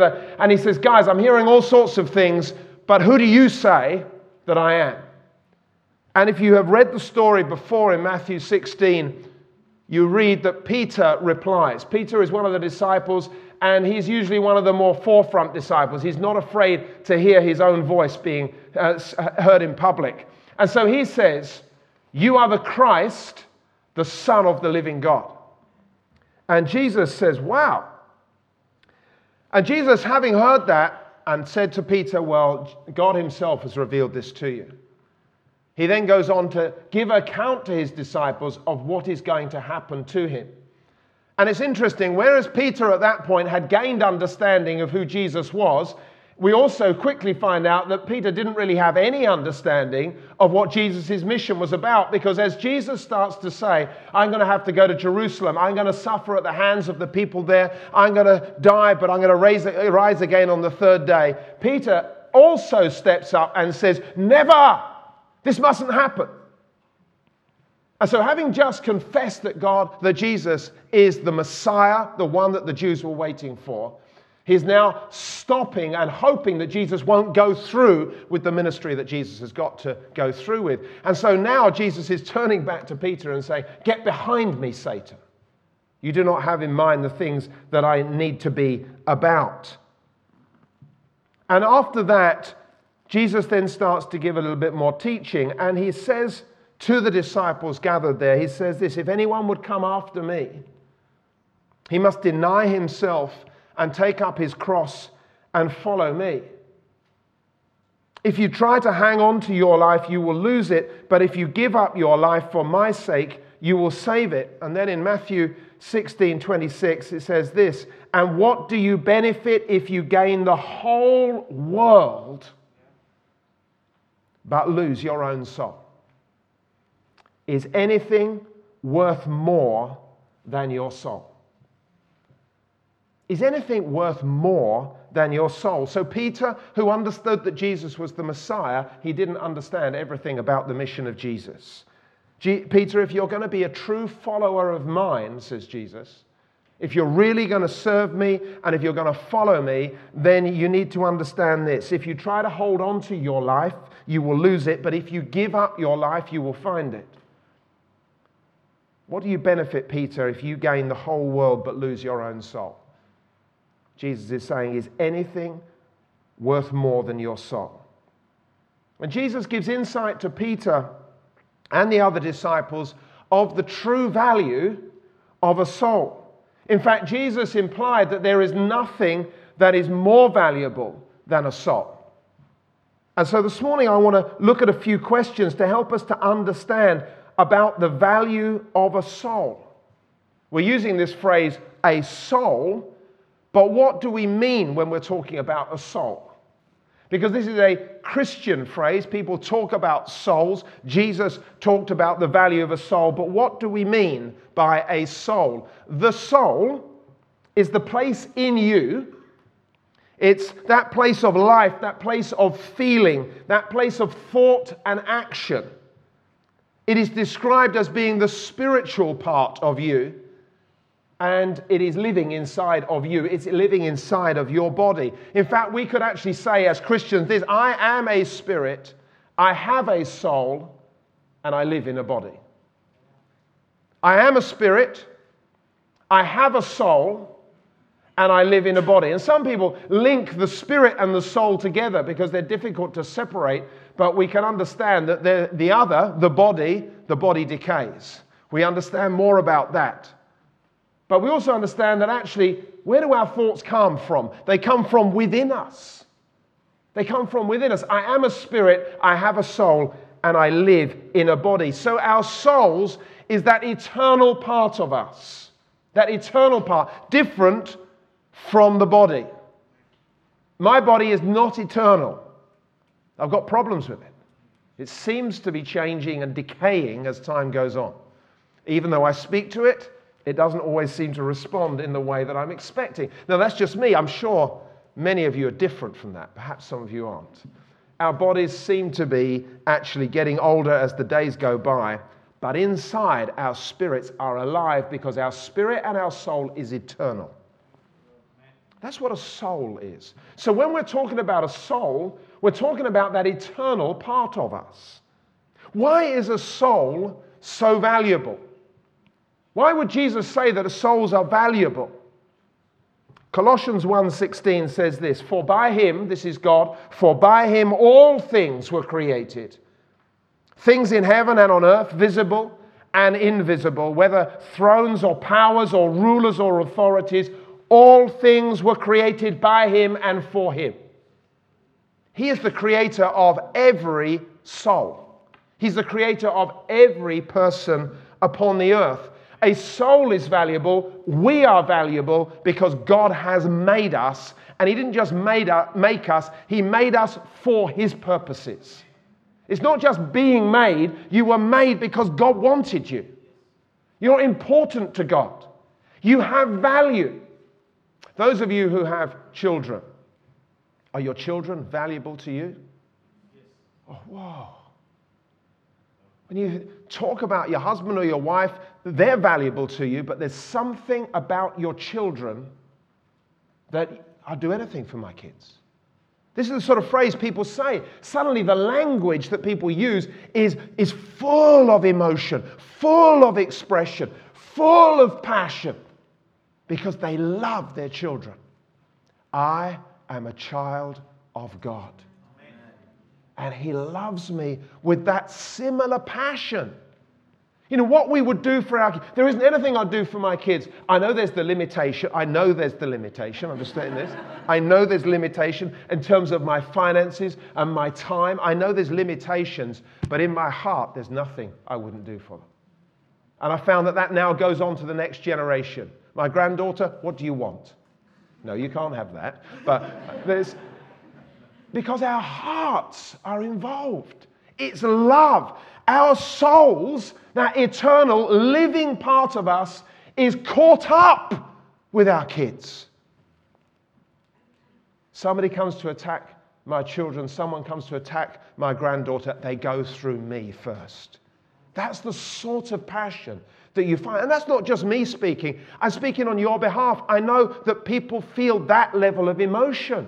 And he says, Guys, I'm hearing all sorts of things, but who do you say that I am? And if you have read the story before in Matthew 16, you read that Peter replies. Peter is one of the disciples, and he's usually one of the more forefront disciples. He's not afraid to hear his own voice being uh, heard in public. And so he says, You are the Christ, the Son of the living God. And Jesus says, Wow. And Jesus, having heard that, and said to Peter, Well, God Himself has revealed this to you. He then goes on to give account to his disciples of what is going to happen to him. And it's interesting, whereas Peter at that point had gained understanding of who Jesus was, we also quickly find out that Peter didn't really have any understanding of what Jesus' mission was about because as Jesus starts to say, I'm going to have to go to Jerusalem, I'm going to suffer at the hands of the people there, I'm going to die, but I'm going to raise, rise again on the third day, Peter also steps up and says, Never! This mustn't happen. And so, having just confessed that God, that Jesus is the Messiah, the one that the Jews were waiting for, He's now stopping and hoping that Jesus won't go through with the ministry that Jesus has got to go through with. And so now Jesus is turning back to Peter and saying, Get behind me, Satan. You do not have in mind the things that I need to be about. And after that, Jesus then starts to give a little bit more teaching, and he says to the disciples gathered there, He says this If anyone would come after me, he must deny himself and take up his cross and follow me. If you try to hang on to your life, you will lose it. But if you give up your life for my sake, you will save it. And then in Matthew 16 26, it says this And what do you benefit if you gain the whole world but lose your own soul? Is anything worth more than your soul? Is anything worth more than your soul? So, Peter, who understood that Jesus was the Messiah, he didn't understand everything about the mission of Jesus. G- Peter, if you're going to be a true follower of mine, says Jesus, if you're really going to serve me and if you're going to follow me, then you need to understand this. If you try to hold on to your life, you will lose it, but if you give up your life, you will find it. What do you benefit, Peter, if you gain the whole world but lose your own soul? Jesus is saying, Is anything worth more than your soul? And Jesus gives insight to Peter and the other disciples of the true value of a soul. In fact, Jesus implied that there is nothing that is more valuable than a soul. And so this morning, I want to look at a few questions to help us to understand about the value of a soul. We're using this phrase, a soul, but what do we mean when we're talking about a soul? Because this is a Christian phrase. People talk about souls. Jesus talked about the value of a soul. But what do we mean by a soul? The soul is the place in you, it's that place of life, that place of feeling, that place of thought and action. It is described as being the spiritual part of you and it is living inside of you. It's living inside of your body. In fact, we could actually say as Christians this I am a spirit, I have a soul, and I live in a body. I am a spirit, I have a soul, and I live in a body. And some people link the spirit and the soul together because they're difficult to separate, but we can understand that the other, the body, the body decays. We understand more about that. But we also understand that actually, where do our thoughts come from? They come from within us. They come from within us. I am a spirit, I have a soul, and I live in a body. So our souls is that eternal part of us, that eternal part, different from the body. My body is not eternal. I've got problems with it. It seems to be changing and decaying as time goes on. Even though I speak to it, it doesn't always seem to respond in the way that I'm expecting. Now, that's just me. I'm sure many of you are different from that. Perhaps some of you aren't. Our bodies seem to be actually getting older as the days go by, but inside, our spirits are alive because our spirit and our soul is eternal. That's what a soul is. So when we're talking about a soul, we're talking about that eternal part of us. Why is a soul so valuable? Why would Jesus say that souls are valuable? Colossians 1:16 says this, "For by him, this is God, for by him all things were created. Things in heaven and on earth, visible and invisible, whether thrones or powers or rulers or authorities, all things were created by him and for him." He is the creator of every soul. He's the creator of every person upon the earth. A soul is valuable. We are valuable because God has made us. And He didn't just made us, make us, He made us for His purposes. It's not just being made, you were made because God wanted you. You're important to God. You have value. Those of you who have children, are your children valuable to you? Oh, whoa. When you talk about your husband or your wife, they're valuable to you, but there's something about your children that I'll do anything for my kids. This is the sort of phrase people say. Suddenly, the language that people use is, is full of emotion, full of expression, full of passion, because they love their children. I am a child of God and He loves me with that similar passion. You know, what we would do for our kids, there isn't anything I'd do for my kids. I know there's the limitation. I know there's the limitation. I'm just saying this. I know there's limitation in terms of my finances and my time. I know there's limitations, but in my heart, there's nothing I wouldn't do for them. And I found that that now goes on to the next generation. My granddaughter, what do you want? No, you can't have that. But there's, because our hearts are involved. It's love. Our souls, that eternal living part of us, is caught up with our kids. Somebody comes to attack my children, someone comes to attack my granddaughter, they go through me first. That's the sort of passion that you find. And that's not just me speaking, I'm speaking on your behalf. I know that people feel that level of emotion.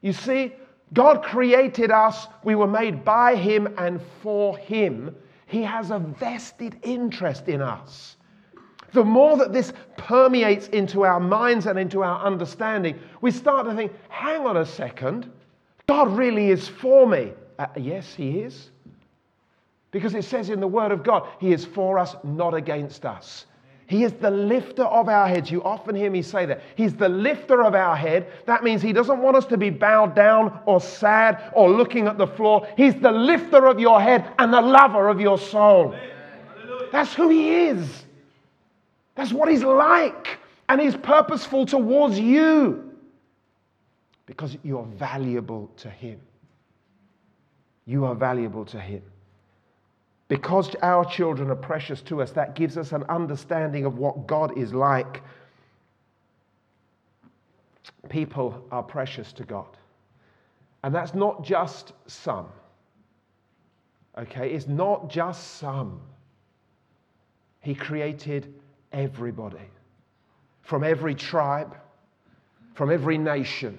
You see, God created us, we were made by Him and for Him. He has a vested interest in us. The more that this permeates into our minds and into our understanding, we start to think, hang on a second, God really is for me. Uh, yes, He is. Because it says in the Word of God, He is for us, not against us. He is the lifter of our heads. You often hear me say that. He's the lifter of our head. That means He doesn't want us to be bowed down or sad or looking at the floor. He's the lifter of your head and the lover of your soul. That's who He is. That's what He's like. And He's purposeful towards you because you're valuable to Him. You are valuable to Him. Because our children are precious to us, that gives us an understanding of what God is like. People are precious to God. And that's not just some. Okay? It's not just some. He created everybody from every tribe, from every nation,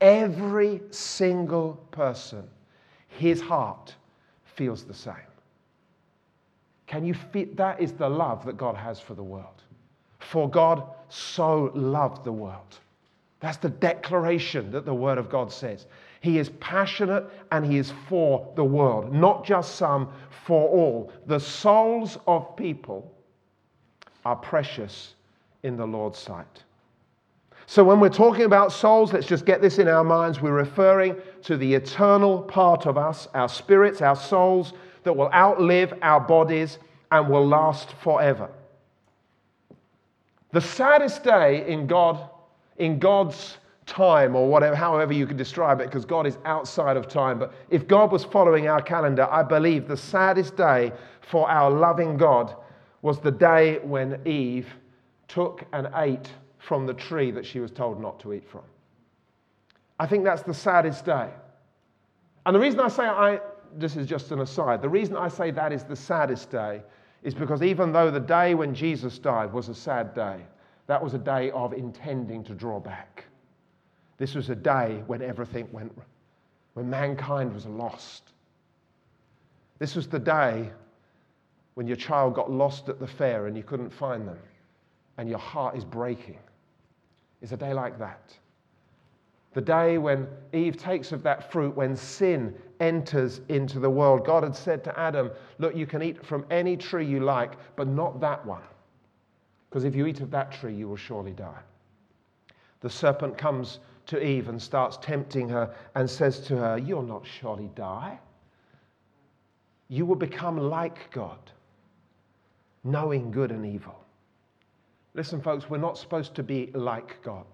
every single person. His heart feels the same. Can you fit? That is the love that God has for the world. For God so loved the world. That's the declaration that the Word of God says. He is passionate and He is for the world, not just some, for all. The souls of people are precious in the Lord's sight. So, when we're talking about souls, let's just get this in our minds. We're referring to the eternal part of us, our spirits, our souls, that will outlive our bodies and will last forever. The saddest day in God, in God's time, or whatever, however you can describe it, because God is outside of time. But if God was following our calendar, I believe the saddest day for our loving God was the day when Eve took and ate from the tree that she was told not to eat from. I think that's the saddest day. And the reason I say I, this is just an aside. The reason I say that is the saddest day is because even though the day when Jesus died was a sad day, that was a day of intending to draw back. This was a day when everything went, when mankind was lost. This was the day when your child got lost at the fair and you couldn't find them and your heart is breaking. It's a day like that. The day when Eve takes of that fruit, when sin enters into the world. God had said to Adam, Look, you can eat from any tree you like, but not that one. Because if you eat of that tree, you will surely die. The serpent comes to Eve and starts tempting her and says to her, You'll not surely die. You will become like God, knowing good and evil. Listen, folks, we're not supposed to be like God.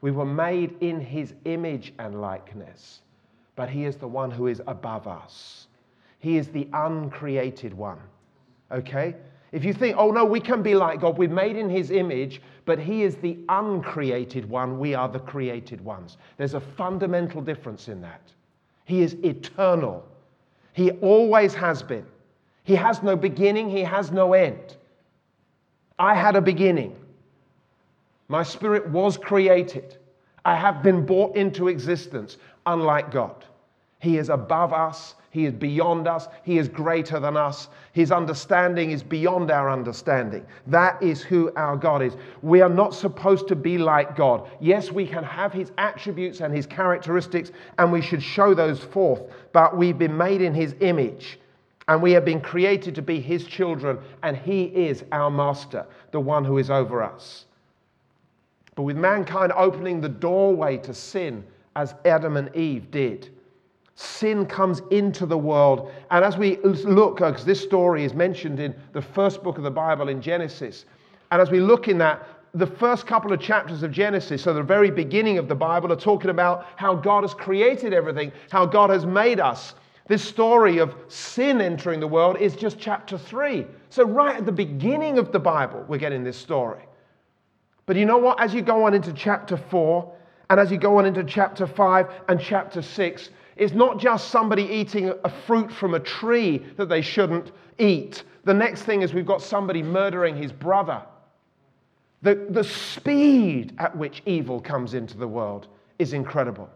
We were made in his image and likeness, but he is the one who is above us. He is the uncreated one. Okay? If you think, oh no, we can be like God, we're made in his image, but he is the uncreated one, we are the created ones. There's a fundamental difference in that. He is eternal, he always has been. He has no beginning, he has no end. I had a beginning. My spirit was created. I have been brought into existence, unlike God. He is above us. He is beyond us. He is greater than us. His understanding is beyond our understanding. That is who our God is. We are not supposed to be like God. Yes, we can have His attributes and His characteristics, and we should show those forth, but we've been made in His image. And we have been created to be His children, and He is our master, the one who is over us. But with mankind opening the doorway to sin, as Adam and Eve did, sin comes into the world. And as we look, uh, because this story is mentioned in the first book of the Bible in Genesis, and as we look in that, the first couple of chapters of Genesis, so the very beginning of the Bible, are talking about how God has created everything, how God has made us. This story of sin entering the world is just chapter three. So, right at the beginning of the Bible, we're getting this story. But you know what? As you go on into chapter 4, and as you go on into chapter 5 and chapter 6, it's not just somebody eating a fruit from a tree that they shouldn't eat. The next thing is we've got somebody murdering his brother. The, the speed at which evil comes into the world is incredible.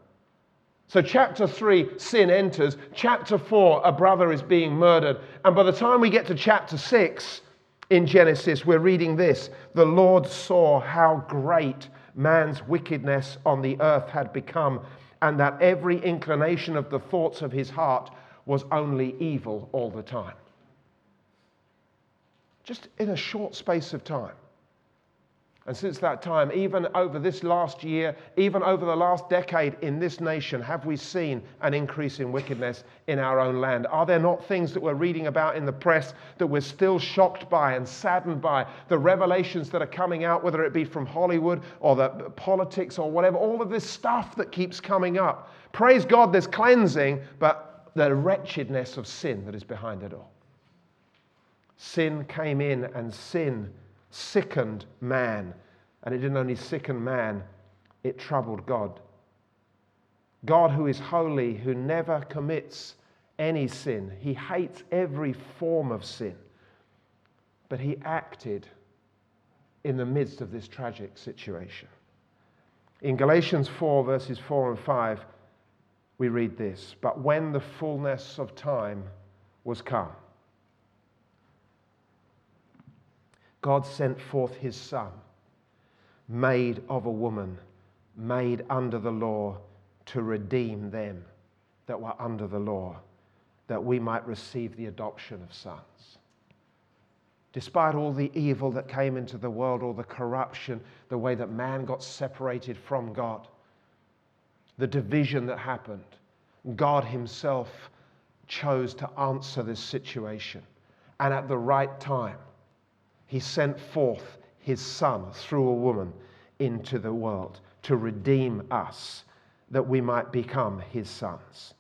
So, chapter 3, sin enters. Chapter 4, a brother is being murdered. And by the time we get to chapter 6, in Genesis, we're reading this The Lord saw how great man's wickedness on the earth had become, and that every inclination of the thoughts of his heart was only evil all the time. Just in a short space of time. And since that time, even over this last year, even over the last decade in this nation, have we seen an increase in wickedness in our own land? Are there not things that we're reading about in the press that we're still shocked by and saddened by? The revelations that are coming out, whether it be from Hollywood or the politics or whatever, all of this stuff that keeps coming up. Praise God, there's cleansing, but the wretchedness of sin that is behind it all. Sin came in and sin sickened man. And it didn't only sicken man, it troubled God. God, who is holy, who never commits any sin, he hates every form of sin. But he acted in the midst of this tragic situation. In Galatians 4, verses 4 and 5, we read this But when the fullness of time was come, God sent forth his Son, made of a woman, made under the law, to redeem them that were under the law, that we might receive the adoption of sons. Despite all the evil that came into the world, all the corruption, the way that man got separated from God, the division that happened, God Himself chose to answer this situation. And at the right time, he sent forth his son through a woman into the world to redeem us that we might become his sons.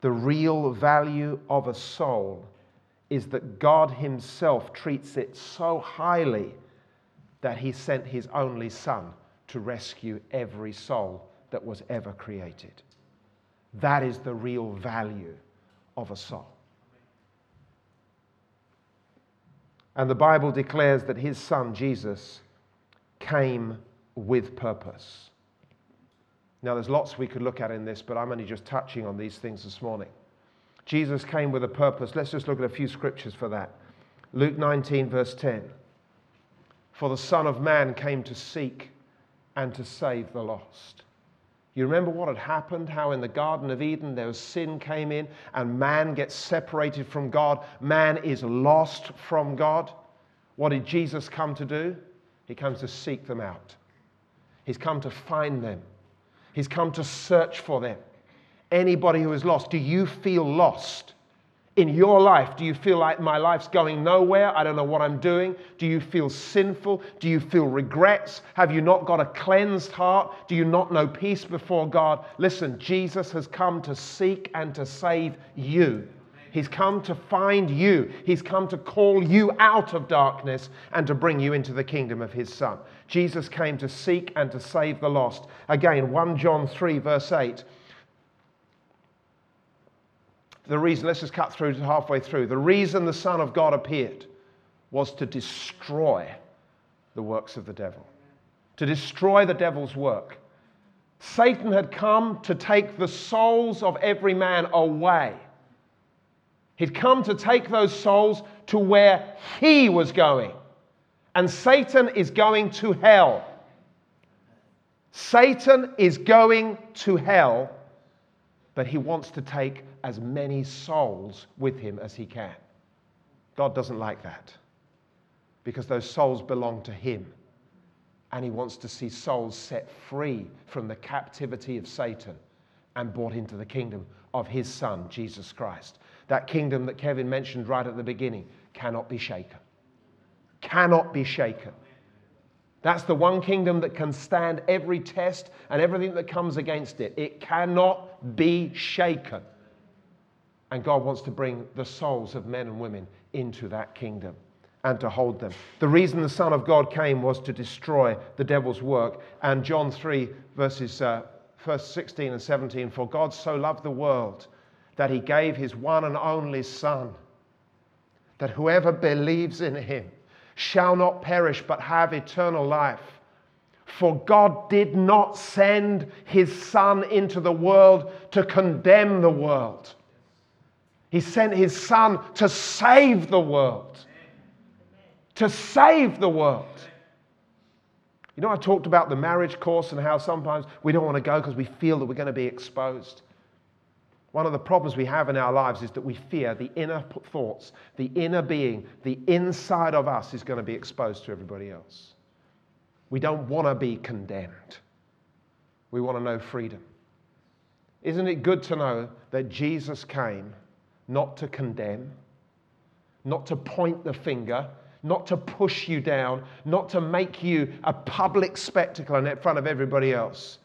The real value of a soul is that God himself treats it so highly that he sent his only son to rescue every soul that was ever created. That is the real value of a soul. And the Bible declares that his son, Jesus, came with purpose. Now, there's lots we could look at in this, but I'm only just touching on these things this morning. Jesus came with a purpose. Let's just look at a few scriptures for that. Luke 19, verse 10. For the Son of Man came to seek and to save the lost. You remember what had happened? How in the Garden of Eden there was sin came in and man gets separated from God. Man is lost from God. What did Jesus come to do? He comes to seek them out. He's come to find them. He's come to search for them. Anybody who is lost, do you feel lost? In your life, do you feel like my life's going nowhere? I don't know what I'm doing. Do you feel sinful? Do you feel regrets? Have you not got a cleansed heart? Do you not know peace before God? Listen, Jesus has come to seek and to save you. He's come to find you. He's come to call you out of darkness and to bring you into the kingdom of His Son. Jesus came to seek and to save the lost. Again, 1 John 3, verse 8 the reason, let's just cut through to halfway through. The reason the Son of God appeared was to destroy the works of the devil, to destroy the devil's work. Satan had come to take the souls of every man away. He'd come to take those souls to where he was going. And Satan is going to hell. Satan is going to hell, but he wants to take as many souls with him as he can. God doesn't like that because those souls belong to him. And he wants to see souls set free from the captivity of Satan and brought into the kingdom of his son, Jesus Christ. That kingdom that Kevin mentioned right at the beginning cannot be shaken. Cannot be shaken. That's the one kingdom that can stand every test and everything that comes against it. It cannot be shaken. And God wants to bring the souls of men and women into that kingdom and to hold them. The reason the Son of God came was to destroy the devil's work. And John 3, verses uh, verse 16 and 17 For God so loved the world that he gave his one and only Son, that whoever believes in him shall not perish but have eternal life. For God did not send his Son into the world to condemn the world he sent his son to save the world. To save the world. You know, I talked about the marriage course and how sometimes we don't want to go because we feel that we're going to be exposed. One of the problems we have in our lives is that we fear the inner thoughts, the inner being, the inside of us is going to be exposed to everybody else. We don't want to be condemned. We want to know freedom. Isn't it good to know that Jesus came not to condemn, not to point the finger, not to push you down, not to make you a public spectacle in front of everybody else.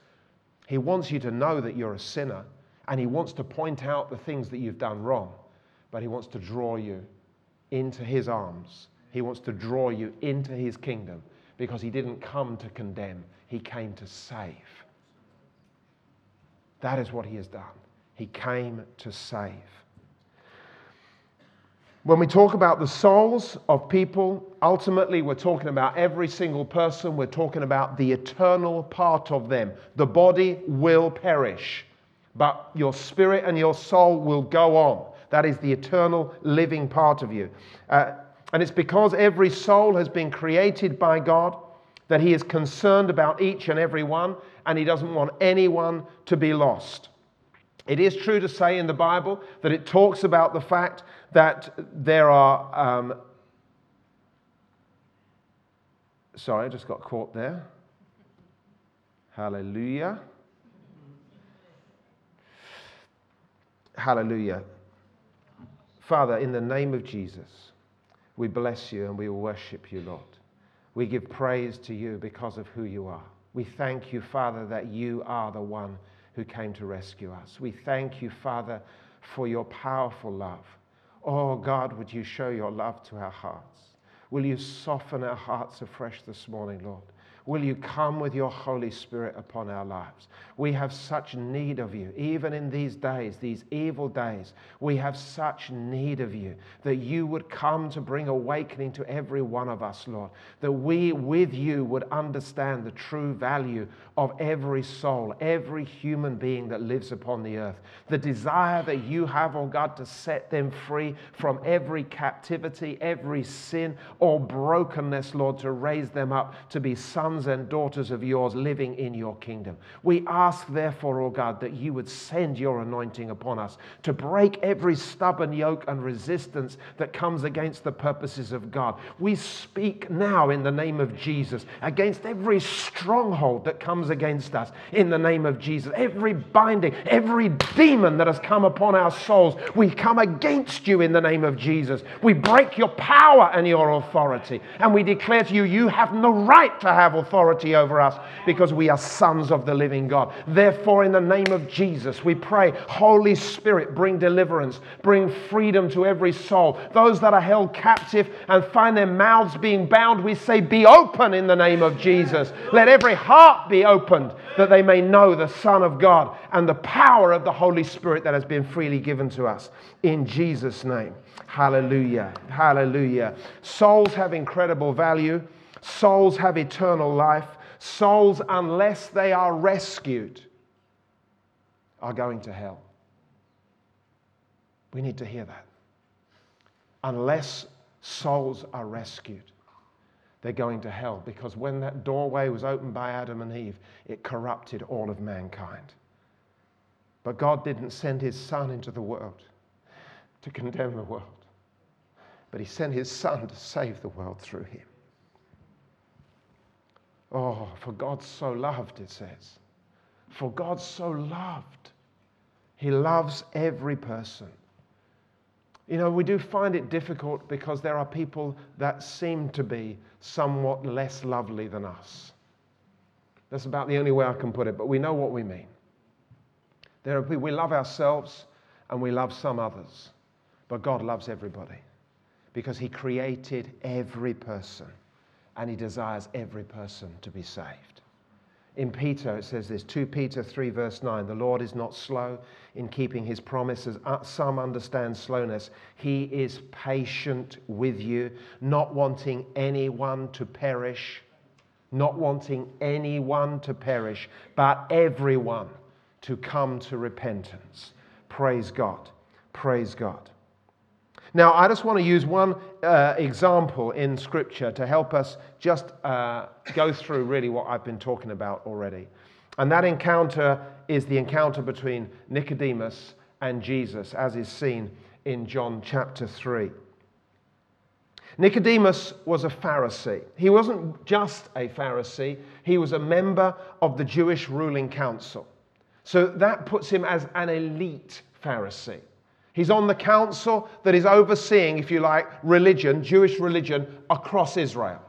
He wants you to know that you're a sinner and He wants to point out the things that you've done wrong, but He wants to draw you into His arms. He wants to draw you into His kingdom because He didn't come to condemn, He came to save. That is what He has done. He came to save. When we talk about the souls of people, ultimately we're talking about every single person. We're talking about the eternal part of them. The body will perish, but your spirit and your soul will go on. That is the eternal living part of you. Uh, and it's because every soul has been created by God that He is concerned about each and every one, and He doesn't want anyone to be lost. It is true to say in the Bible that it talks about the fact that there are. Um, sorry, I just got caught there. Hallelujah. Hallelujah. Father, in the name of Jesus, we bless you and we worship you, Lord. We give praise to you because of who you are. We thank you, Father, that you are the one who came to rescue us. We thank you, Father, for your powerful love. Oh, God, would you show your love to our hearts? Will you soften our hearts afresh this morning, Lord? Will you come with your Holy Spirit upon our lives? We have such need of you, even in these days, these evil days. We have such need of you that you would come to bring awakening to every one of us, Lord. That we, with you, would understand the true value of every soul, every human being that lives upon the earth. The desire that you have, oh God, to set them free from every captivity, every sin or brokenness, Lord, to raise them up to be sons and daughters of yours living in your kingdom. We ask, therefore, oh God, that you would send your anointing upon us to break every stubborn yoke and resistance that comes against the purposes of God. We speak now in the name of Jesus against every stronghold that comes against us in the name of Jesus. Every binding, every demon that has come upon our souls, we come against you in the name of Jesus. We break your power and your authority. And we declare to you, you have no right to have authority over us because we are sons of the living God. Therefore, in the name of Jesus, we pray, Holy Spirit, bring deliverance, bring freedom to every soul. Those that are held captive and find their mouths being bound, we say, be open in the name of Jesus. Let every heart be opened that they may know the Son of God and the power of the Holy Spirit that has been freely given to us. In Jesus' name. Hallelujah. Hallelujah. Souls have incredible value. Souls have eternal life. Souls, unless they are rescued, are going to hell. We need to hear that. Unless souls are rescued, they're going to hell because when that doorway was opened by Adam and Eve, it corrupted all of mankind. But God didn't send his son into the world to condemn the world, but he sent his son to save the world through him. Oh, for God so loved, it says. For God so loved. He loves every person. You know, we do find it difficult because there are people that seem to be somewhat less lovely than us. That's about the only way I can put it, but we know what we mean. There are people, we love ourselves and we love some others, but God loves everybody because He created every person and He desires every person to be saved. In Peter, it says this 2 Peter 3, verse 9 the Lord is not slow in keeping his promises. Uh, some understand slowness. He is patient with you, not wanting anyone to perish, not wanting anyone to perish, but everyone to come to repentance. Praise God. Praise God. Now, I just want to use one uh, example in Scripture to help us just uh, go through really what I've been talking about already. And that encounter is the encounter between Nicodemus and Jesus, as is seen in John chapter 3. Nicodemus was a Pharisee. He wasn't just a Pharisee, he was a member of the Jewish ruling council. So that puts him as an elite Pharisee. He's on the council that is overseeing, if you like, religion, Jewish religion across Israel.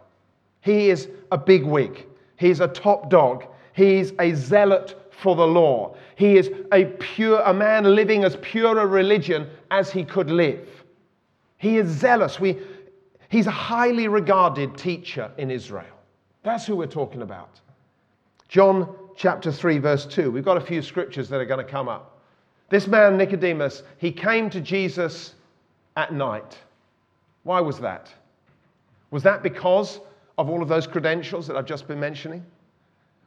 He is a big wig. He's a top dog. He's a zealot for the law. He is a pure, a man living as pure a religion as he could live. He is zealous. We, he's a highly regarded teacher in Israel. That's who we're talking about. John chapter 3, verse 2. We've got a few scriptures that are going to come up. This man, Nicodemus, he came to Jesus at night. Why was that? Was that because of all of those credentials that I've just been mentioning?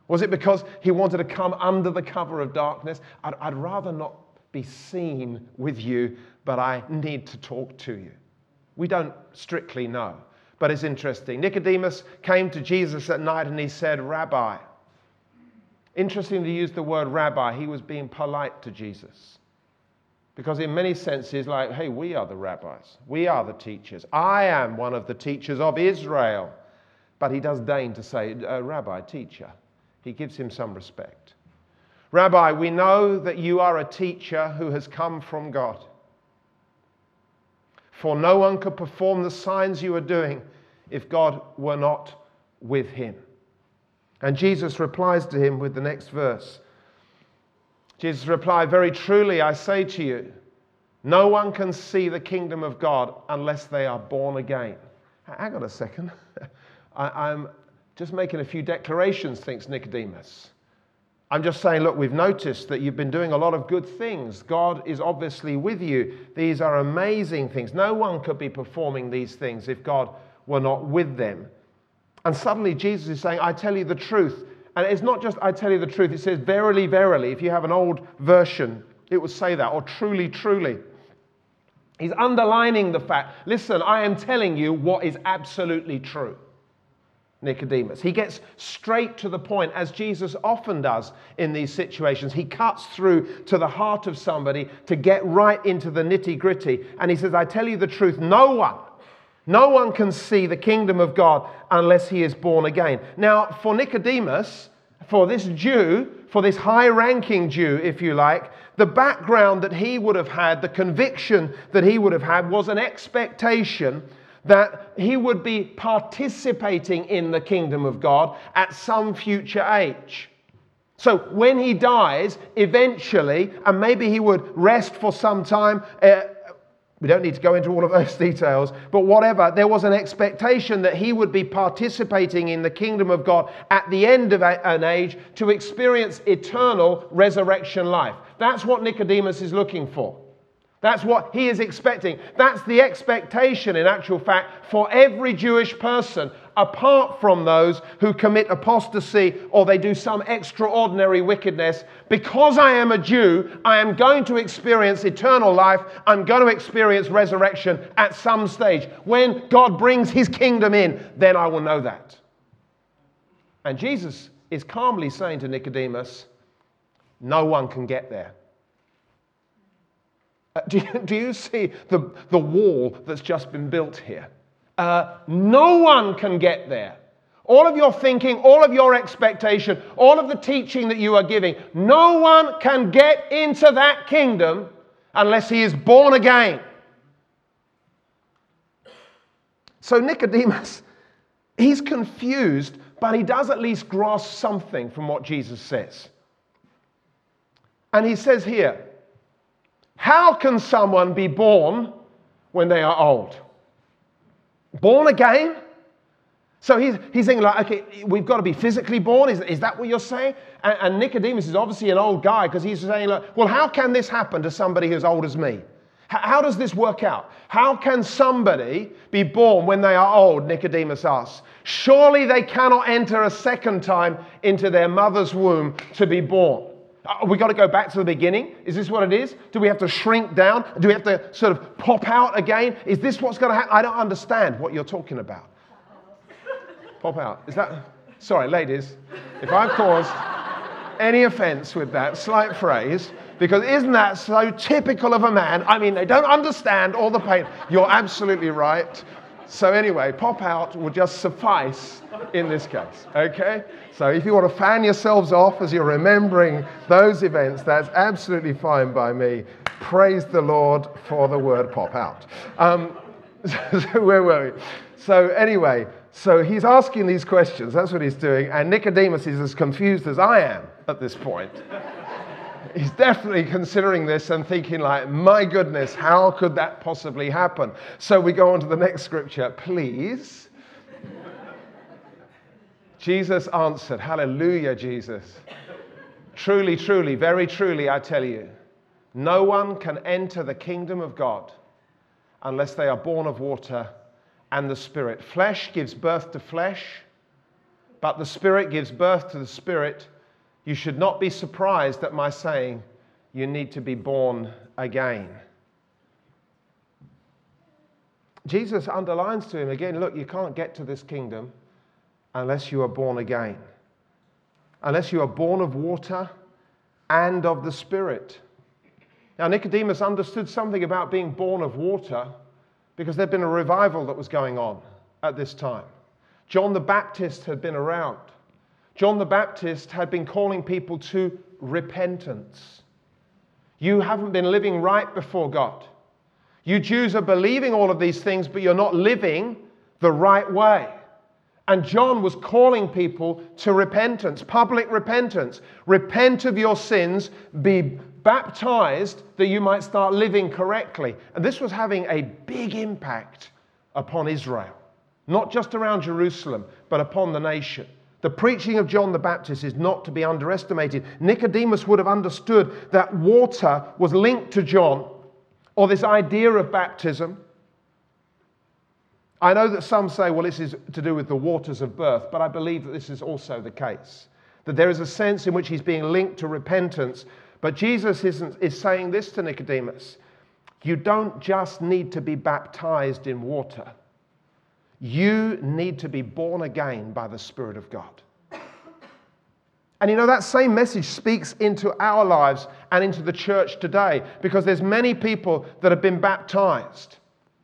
Was it because he wanted to come under the cover of darkness? I'd, I'd, rather not be seen with you, but I need to talk to you. We don't strictly know, but it's interesting. Nicodemus came to Jesus at night and he said, Rabbi, Interesting to use the word rabbi. He was being polite to Jesus. Because, in many senses, like, hey, we are the rabbis. We are the teachers. I am one of the teachers of Israel. But he does deign to say, uh, Rabbi, teacher. He gives him some respect. Rabbi, we know that you are a teacher who has come from God. For no one could perform the signs you are doing if God were not with him. And Jesus replies to him with the next verse. Jesus replied, Very truly, I say to you, no one can see the kingdom of God unless they are born again. Hang on a second. I, am Just making a few declarations, thinks Nicodemus. I'm just saying, look, we've noticed that you've been doing a lot of good things. God is obviously with you. These are amazing things. No one could be performing these things if God were not with them. And suddenly Jesus is saying, I tell you the truth. And it's not just I tell you the truth, it says, verily, verily. If you have an old version, it would say that, or truly, truly. He's underlining the fact listen, I am telling you what is absolutely true. Nicodemus. He gets straight to the point, as Jesus often does in these situations. He cuts through to the heart of somebody to get right into the nitty gritty. And he says, I tell you the truth, no one, no one can see the kingdom of God unless he is born again. Now, for Nicodemus, for this Jew, for this high ranking Jew, if you like, the background that he would have had, the conviction that he would have had, was an expectation that he would be participating in the kingdom of God at some future age. So when he dies, eventually, and maybe he would rest for some time. Uh, we don't need to go into all of those details, but whatever, there was an expectation that he would be participating in the kingdom of God at the end of an age to experience eternal resurrection life. That's what Nicodemus is looking for. That's what he is expecting. That's the expectation, in actual fact, for every Jewish person, apart from those who commit apostasy or they do some extraordinary wickedness. Because I am a Jew, I am going to experience eternal life. I'm going to experience resurrection at some stage. When God brings his kingdom in, then I will know that. And Jesus is calmly saying to Nicodemus, No one can get there. Uh, do, you, do you see the, the wall that's just been built here? Uh, no one can get there. All of your thinking, all of your expectation, all of the teaching that you are giving, no one can get into that kingdom unless he is born again. So Nicodemus, he's confused, but he does at least grasp something from what Jesus says. And he says here, how can someone be born when they are old? Born again? So he's, he's thinking, like, okay, we've got to be physically born. Is, is that what you're saying? And, and Nicodemus is obviously an old guy because he's saying, like, well, how can this happen to somebody who's old as me? How, how does this work out? How can somebody be born when they are old? Nicodemus asks. Surely they cannot enter a second time into their mother's womb to be born. Are we got to go back to the beginning? Is this what it is? Do we have to shrink down? Do we have to sort of pop out again? Is this what's going to happen? I don't understand what you're talking about. Pop out. Is that. Sorry, ladies, if I've caused any offense with that slight phrase, because isn't that so typical of a man? I mean, they don't understand all the pain. You're absolutely right. So, anyway, pop out will just suffice in this case, okay? So, if you want to fan yourselves off as you're remembering those events, that's absolutely fine by me. Praise the Lord for the word pop out. Um, so, where were we? So, anyway, so he's asking these questions. That's what he's doing. And Nicodemus is as confused as I am at this point he's definitely considering this and thinking like, my goodness, how could that possibly happen? So we go on to the next scripture, please. Jesus answered, Hallelujah, Jesus. Truly, truly, very truly, I tell you, no one can enter the kingdom of God unless they are born of water and the Spirit. Flesh gives birth to flesh, but the Spirit gives birth to the Spirit. You should not be surprised at my saying, You need to be born again. Jesus underlines to him again look, you can't get to this kingdom unless you are born again, unless you are born of water and of the Spirit. Now, Nicodemus understood something about being born of water because there'd been a revival that was going on at this time. John the Baptist had been around. John the Baptist had been calling people to repentance. You haven't been living right before God. You Jews are believing all of these things, but you're not living the right way. And John was calling people to repentance, public repentance. Repent of your sins, be baptized that you might start living correctly. And this was having a big impact upon Israel. not just around Jerusalem, but upon the nation. The preaching of John the Baptist is not to be underestimated. Nicodemus would have understood that water was linked to John, or this idea of baptism. I know that some say, well, this is to do with the waters of birth, but I believe that this is also the case. That there is a sense in which he's being linked to repentance. But Jesus is saying this to Nicodemus you don't just need to be baptized in water. You need to be born again by the Spirit of God. And you know, that same message speaks into our lives and into the church today because there's many people that have been baptized.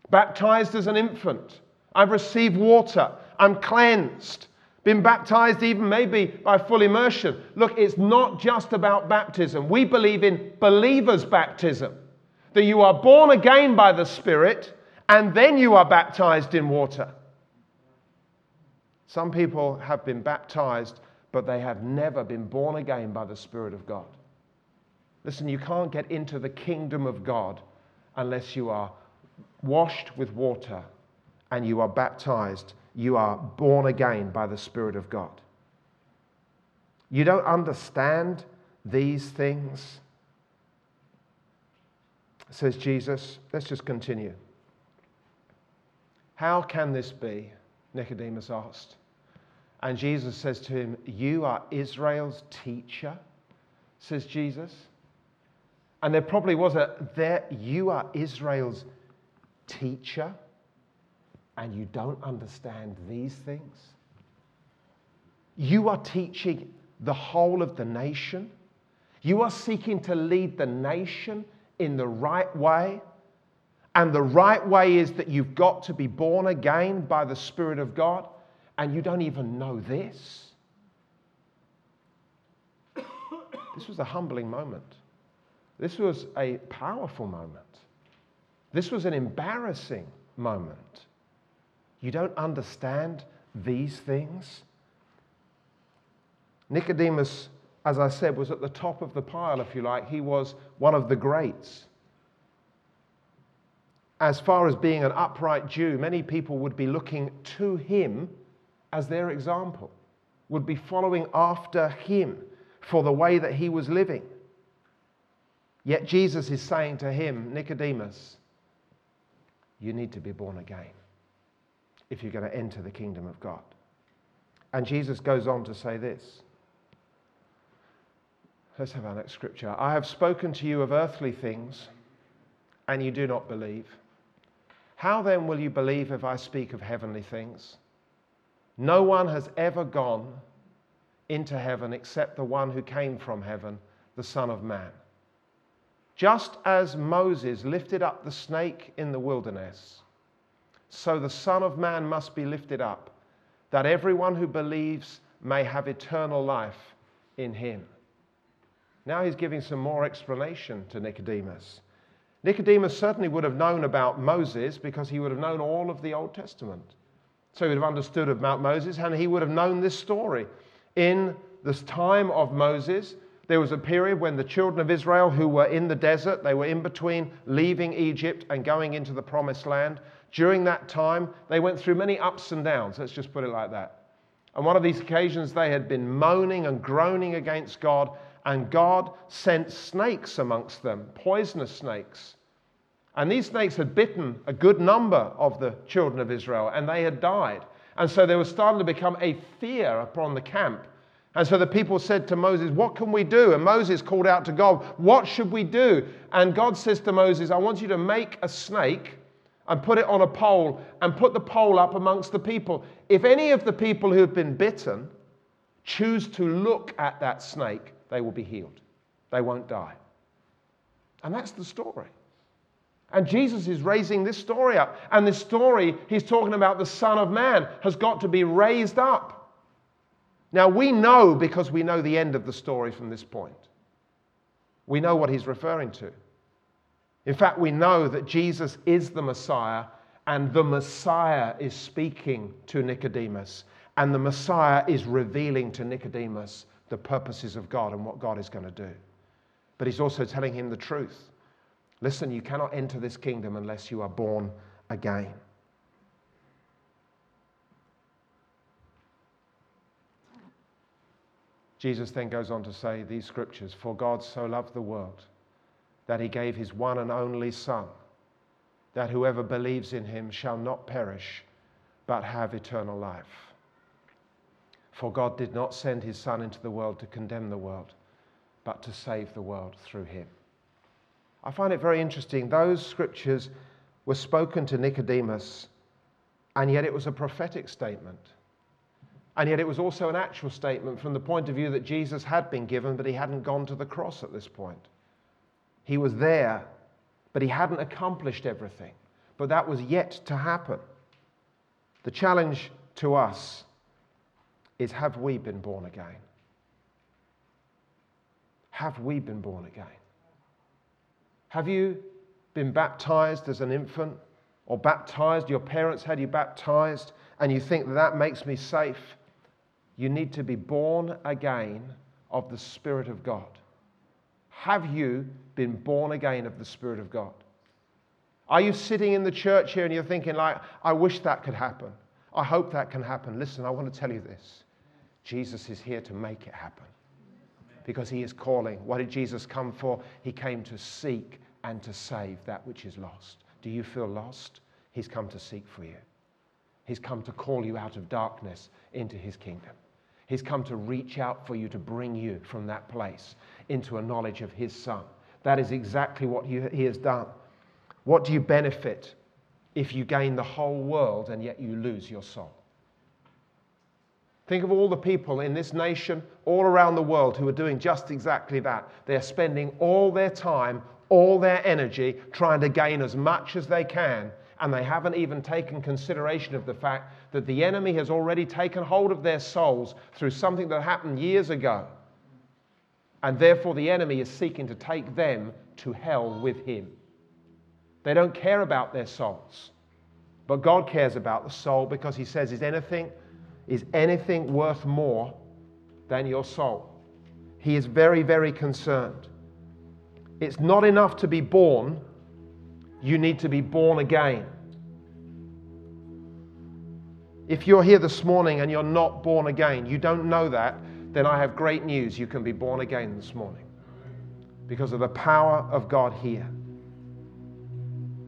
Baptized as an infant. I've received water. I'm cleansed. Been baptized even maybe by full immersion. Look, it's not just about baptism. We believe in believers' baptism. That you are born again by the Spirit and then you are baptized in water. Some people have been baptized, but they have never been born again by the Spirit of God. Listen, you can't get into the kingdom of God unless you are washed with water and you are baptized. You are born again by the Spirit of God. You don't understand these things, says Jesus. Let's just continue. How can this be? Nicodemus asked. And Jesus says to him, You are Israel's teacher, says Jesus. And there probably was a, there, you are Israel's teacher, and you don't understand these things. You are teaching the whole of the nation. You are seeking to lead the nation in the right way. And the right way is that you've got to be born again by the Spirit of God, and you don't even know this. This was a humbling moment. This was a powerful moment. This was an embarrassing moment. You don't understand these things? Nicodemus, as I said, was at the top of the pile, if you like. He was one of the greats as far as being an upright Jew, many people would be looking to him as their example, would be following after him for the way that he was living. Yet Jesus is saying to him, Nicodemus, you need to be born again if you're going to enter the kingdom of God. And Jesus goes on to say this. Let's have our next scripture. I have spoken to you of earthly things, and you do not believe. How then will you believe if I speak of heavenly things? No one has ever gone into heaven except the one who came from heaven, the Son of Man. Just as Moses lifted up the snake in the wilderness, so the Son of Man must be lifted up, that everyone who believes may have eternal life in him. Now he's giving some more explanation to Nicodemus. Nicodemus certainly would have known about Moses because he would have known all of the Old Testament. So he would have understood about Moses and he would have known this story. In this time of Moses, there was a period when the children of Israel who were in the desert, they were in between leaving Egypt and going into the promised land. During that time, they went through many ups and downs. Let's just put it like that. On one of these occasions, they had been moaning and groaning against God and God sent snakes amongst them, poisonous snakes. And these snakes had bitten a good number of the children of Israel, and they had died. And so there was starting to become a fear upon the camp. And so the people said to Moses, What can we do? And Moses called out to God, What should we do? And God says to Moses, I want you to make a snake and put it on a pole and put the pole up amongst the people. If any of the people who have been bitten choose to look at that snake, they will be healed. They won't die. And that's the story. And Jesus is raising this story up. And this story, he's talking about the Son of Man, has got to be raised up. Now, we know because we know the end of the story from this point. We know what he's referring to. In fact, we know that Jesus is the Messiah, and the Messiah is speaking to Nicodemus, and the Messiah is revealing to Nicodemus the purposes of God and what God is going to do. But he's also telling him the truth. Listen, you cannot enter this kingdom unless you are born again. Jesus then goes on to say these scriptures For God so loved the world that he gave his one and only Son, that whoever believes in him shall not perish, but have eternal life. For God did not send his Son into the world to condemn the world, but to save the world through him. I find it very interesting. Those scriptures were spoken to Nicodemus, and yet it was a prophetic statement. And yet it was also an actual statement from the point of view that Jesus had been given, but he hadn't gone to the cross at this point. He was there, but he hadn't accomplished everything. But that was yet to happen. The challenge to us is have we been born again? Have we been born again? Have you been baptized as an infant or baptized? Your parents had you baptized and you think that, that makes me safe? You need to be born again of the Spirit of God. Have you been born again of the Spirit of God? Are you sitting in the church here and you're thinking, like, I wish that could happen? I hope that can happen. Listen, I want to tell you this Jesus is here to make it happen because he is calling. What did Jesus come for? He came to seek and to save that which is lost. Do you feel lost? He's come to seek for you. He's come to call you out of darkness into his kingdom. He's come to reach out for you to bring you from that place into a knowledge of his son. That is exactly what he has done. What do you benefit if you gain the whole world and yet you lose your soul? Think of all the people in this nation, all around the world, who are doing just exactly that. They're spending all their time, all their energy trying to gain as much as they can, and they haven't even taken consideration of the fact that the enemy has already taken hold of their souls through something that happened years ago. And therefore, the enemy is seeking to take them to hell with him. They don't care about their souls. But God cares about the soul because He says, Is anything is anything worth more than your soul? He is very, very concerned. It's not enough to be born, you need to be born again. If you're here this morning and you're not born again, you don't know that, then I have great news. You can be born again this morning because of the power of God here.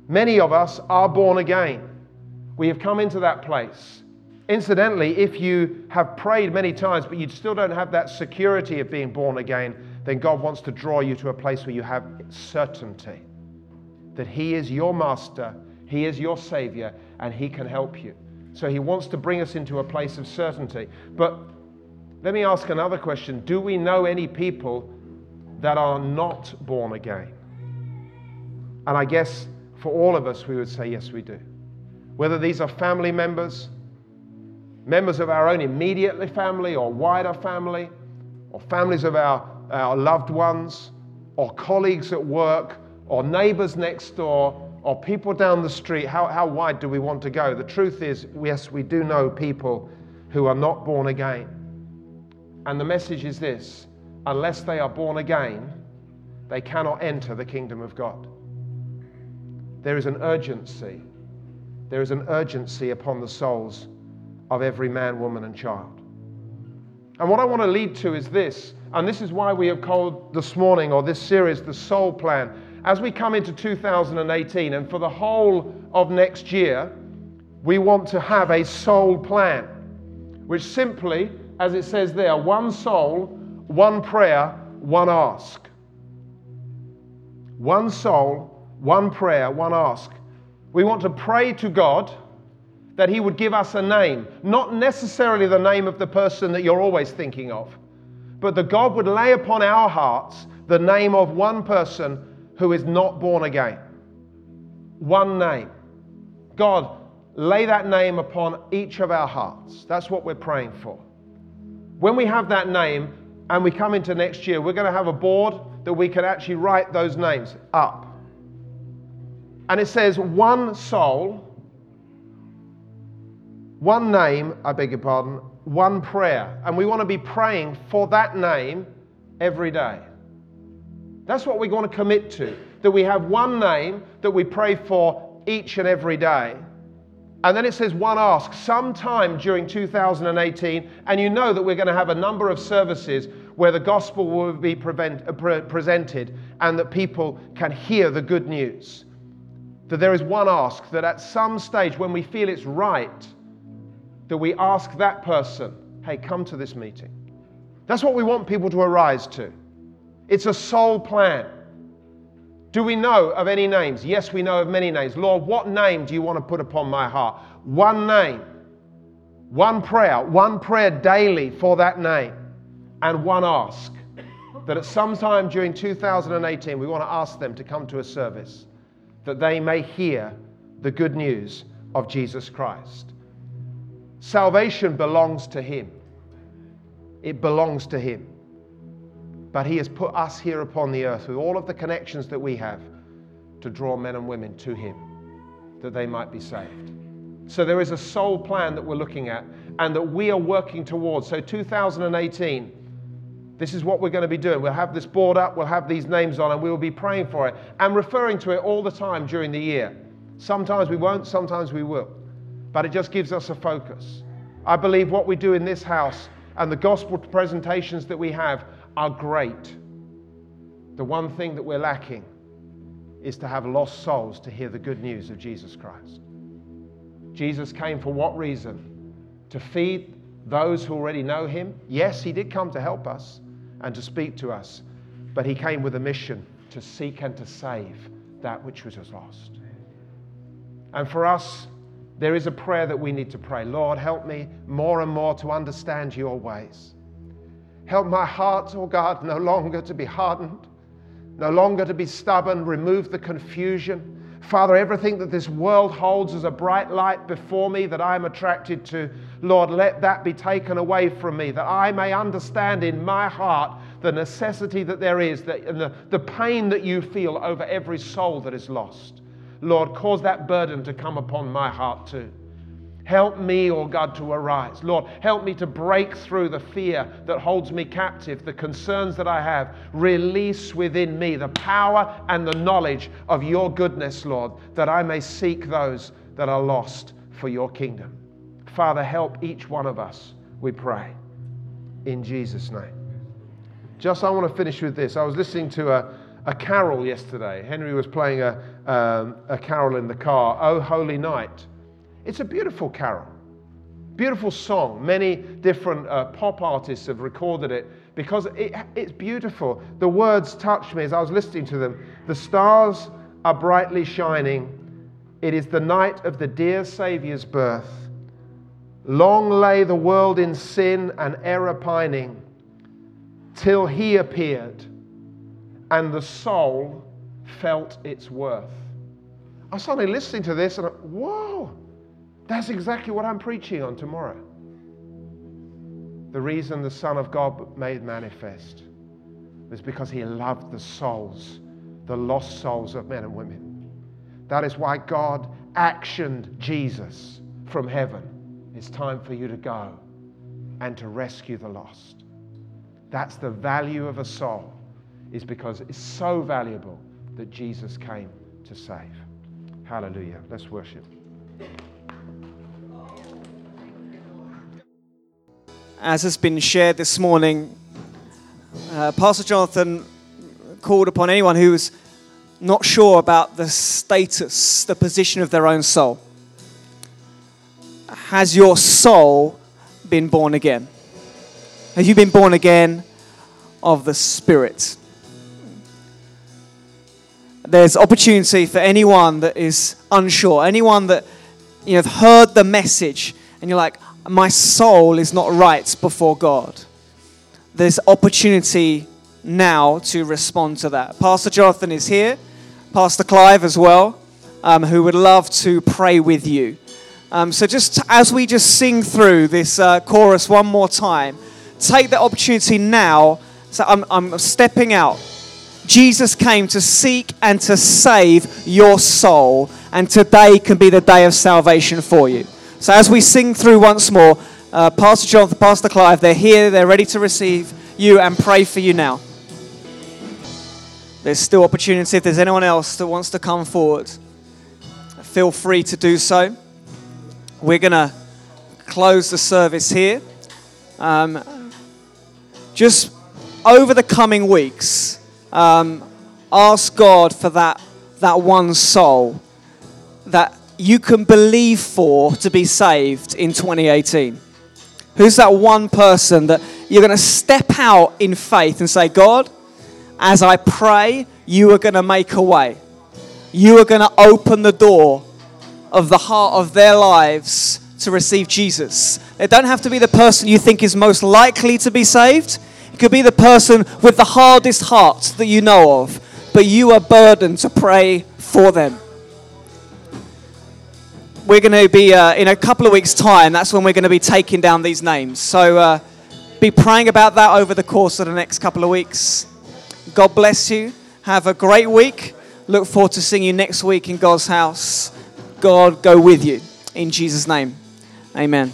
Many of us are born again. We have come into that place. Incidentally, if you have prayed many times, but you still don't have that security of being born again, then God wants to draw you to a place where you have certainty that He is your master, He is your Savior, and He can help you. So He wants to bring us into a place of certainty. But let me ask another question Do we know any people that are not born again? And I guess for all of us, we would say, yes, we do. Whether these are family members, members of our own immediate family or wider family, or families of our, our loved ones, or colleagues at work, or neighbors next door, or people down the street. How, how wide do we want to go? The truth is, yes, we do know people who are not born again. And the message is this unless they are born again, they cannot enter the kingdom of God. There is an urgency. There is an urgency upon the souls of every man, woman, and child. And what I want to lead to is this, and this is why we have called this morning or this series the Soul Plan. As we come into 2018 and for the whole of next year, we want to have a soul plan, which simply, as it says there, one soul, one prayer, one ask. One soul, one prayer, one ask. We want to pray to God that He would give us a name, not necessarily the name of the person that you're always thinking of, but that God would lay upon our hearts the name of one person who is not born again. One name. God, lay that name upon each of our hearts. That's what we're praying for. When we have that name and we come into next year, we're going to have a board that we can actually write those names up. And it says, one soul one name, I beg your pardon, one prayer. And we want to be praying for that name every day. That's what we want to commit to. That we have one name that we pray for each and every day. And then it says one ask sometime during 2018. And you know that we're going to have a number of services where the gospel will be prevent, uh, pre- presented and that people can hear the good news. That there is one ask that at some stage when we feel it's right, that we ask that person, hey, come to this meeting. That's what we want people to arise to. It's a soul plan. Do we know of any names? Yes, we know of many names. Lord, what name do you want to put upon my heart? One name, one prayer, one prayer daily for that name, and one ask. That at some time during 2018, we want to ask them to come to a service that they may hear the good news of Jesus Christ. Salvation belongs to Him, it belongs to Him. But He has put us here upon the earth with all of the connections that we have to draw men and women to Him that they might be saved. So there is a soul plan that we're looking at and that we are working towards. So 2018, this is what we're going to be doing. We'll have this board up, we'll have these names on, and we will be praying for it and referring to it all the time during the year. Sometimes we won't, sometimes we will. But it just gives us a focus. I believe what we do in this house and the gospel presentations that we have are great. The one thing that we're lacking is to have lost souls to hear the good news of Jesus Christ. Jesus came for what reason? To feed those who already know him. Yes, he did come to help us and to speak to us, but he came with a mission to seek and to save that which was lost. And for us, there is a prayer that we need to pray Lord, help me more and more to understand your ways. Help my heart, oh God, no longer to be hardened, no longer to be stubborn. Remove the confusion. Father, everything that this world holds as a bright light before me that I am attracted to, Lord, let that be taken away from me, that I may understand in my heart the necessity that there is, that, and the, the pain that you feel over every soul that is lost. Lord, cause that burden to come upon my heart too. Help me, oh God, to arise. Lord, help me to break through the fear that holds me captive, the concerns that I have. Release within me the power and the knowledge of your goodness, Lord, that I may seek those that are lost for your kingdom. Father, help each one of us, we pray. In Jesus' name. Just I want to finish with this. I was listening to a, a carol yesterday. Henry was playing a, um, a carol in the car, Oh Holy Night. It's a beautiful carol, beautiful song. Many different uh, pop artists have recorded it because it, it's beautiful. The words touched me as I was listening to them. The stars are brightly shining. It is the night of the dear Saviour's birth. Long lay the world in sin and error pining, till he appeared, and the soul felt its worth. I was suddenly listening to this and I, whoa, that's exactly what I'm preaching on tomorrow. The reason the Son of God made manifest was because he loved the souls, the lost souls of men and women. That is why God actioned Jesus from heaven. It's time for you to go and to rescue the lost. That's the value of a soul, is because it's so valuable that Jesus came to save. Hallelujah. Let's worship. as has been shared this morning, uh, Pastor Jonathan called upon anyone who was not sure about the status, the position of their own soul. Has your soul been born again? Have you been born again of the Spirit? There's opportunity for anyone that is unsure, anyone that you know, have heard the message and you're like, my soul is not right before God. There's opportunity now to respond to that. Pastor Jonathan is here, Pastor Clive as well, um, who would love to pray with you. Um, so, just as we just sing through this uh, chorus one more time, take the opportunity now. So, I'm, I'm stepping out. Jesus came to seek and to save your soul, and today can be the day of salvation for you. So as we sing through once more, uh, Pastor Jonathan, Pastor Clive, they're here, they're ready to receive you and pray for you now. There's still opportunity. If there's anyone else that wants to come forward, feel free to do so. we're going to close the service here. Um, just over the coming weeks, um, ask God for that, that one soul that you can believe for to be saved in 2018. Who's that one person that you're going to step out in faith and say, God, as I pray, you are going to make a way. You are going to open the door of the heart of their lives to receive Jesus. It don't have to be the person you think is most likely to be saved. Could be the person with the hardest heart that you know of, but you are burdened to pray for them. We're going to be, uh, in a couple of weeks' time, that's when we're going to be taking down these names. So uh, be praying about that over the course of the next couple of weeks. God bless you. Have a great week. Look forward to seeing you next week in God's house. God go with you. In Jesus' name, amen.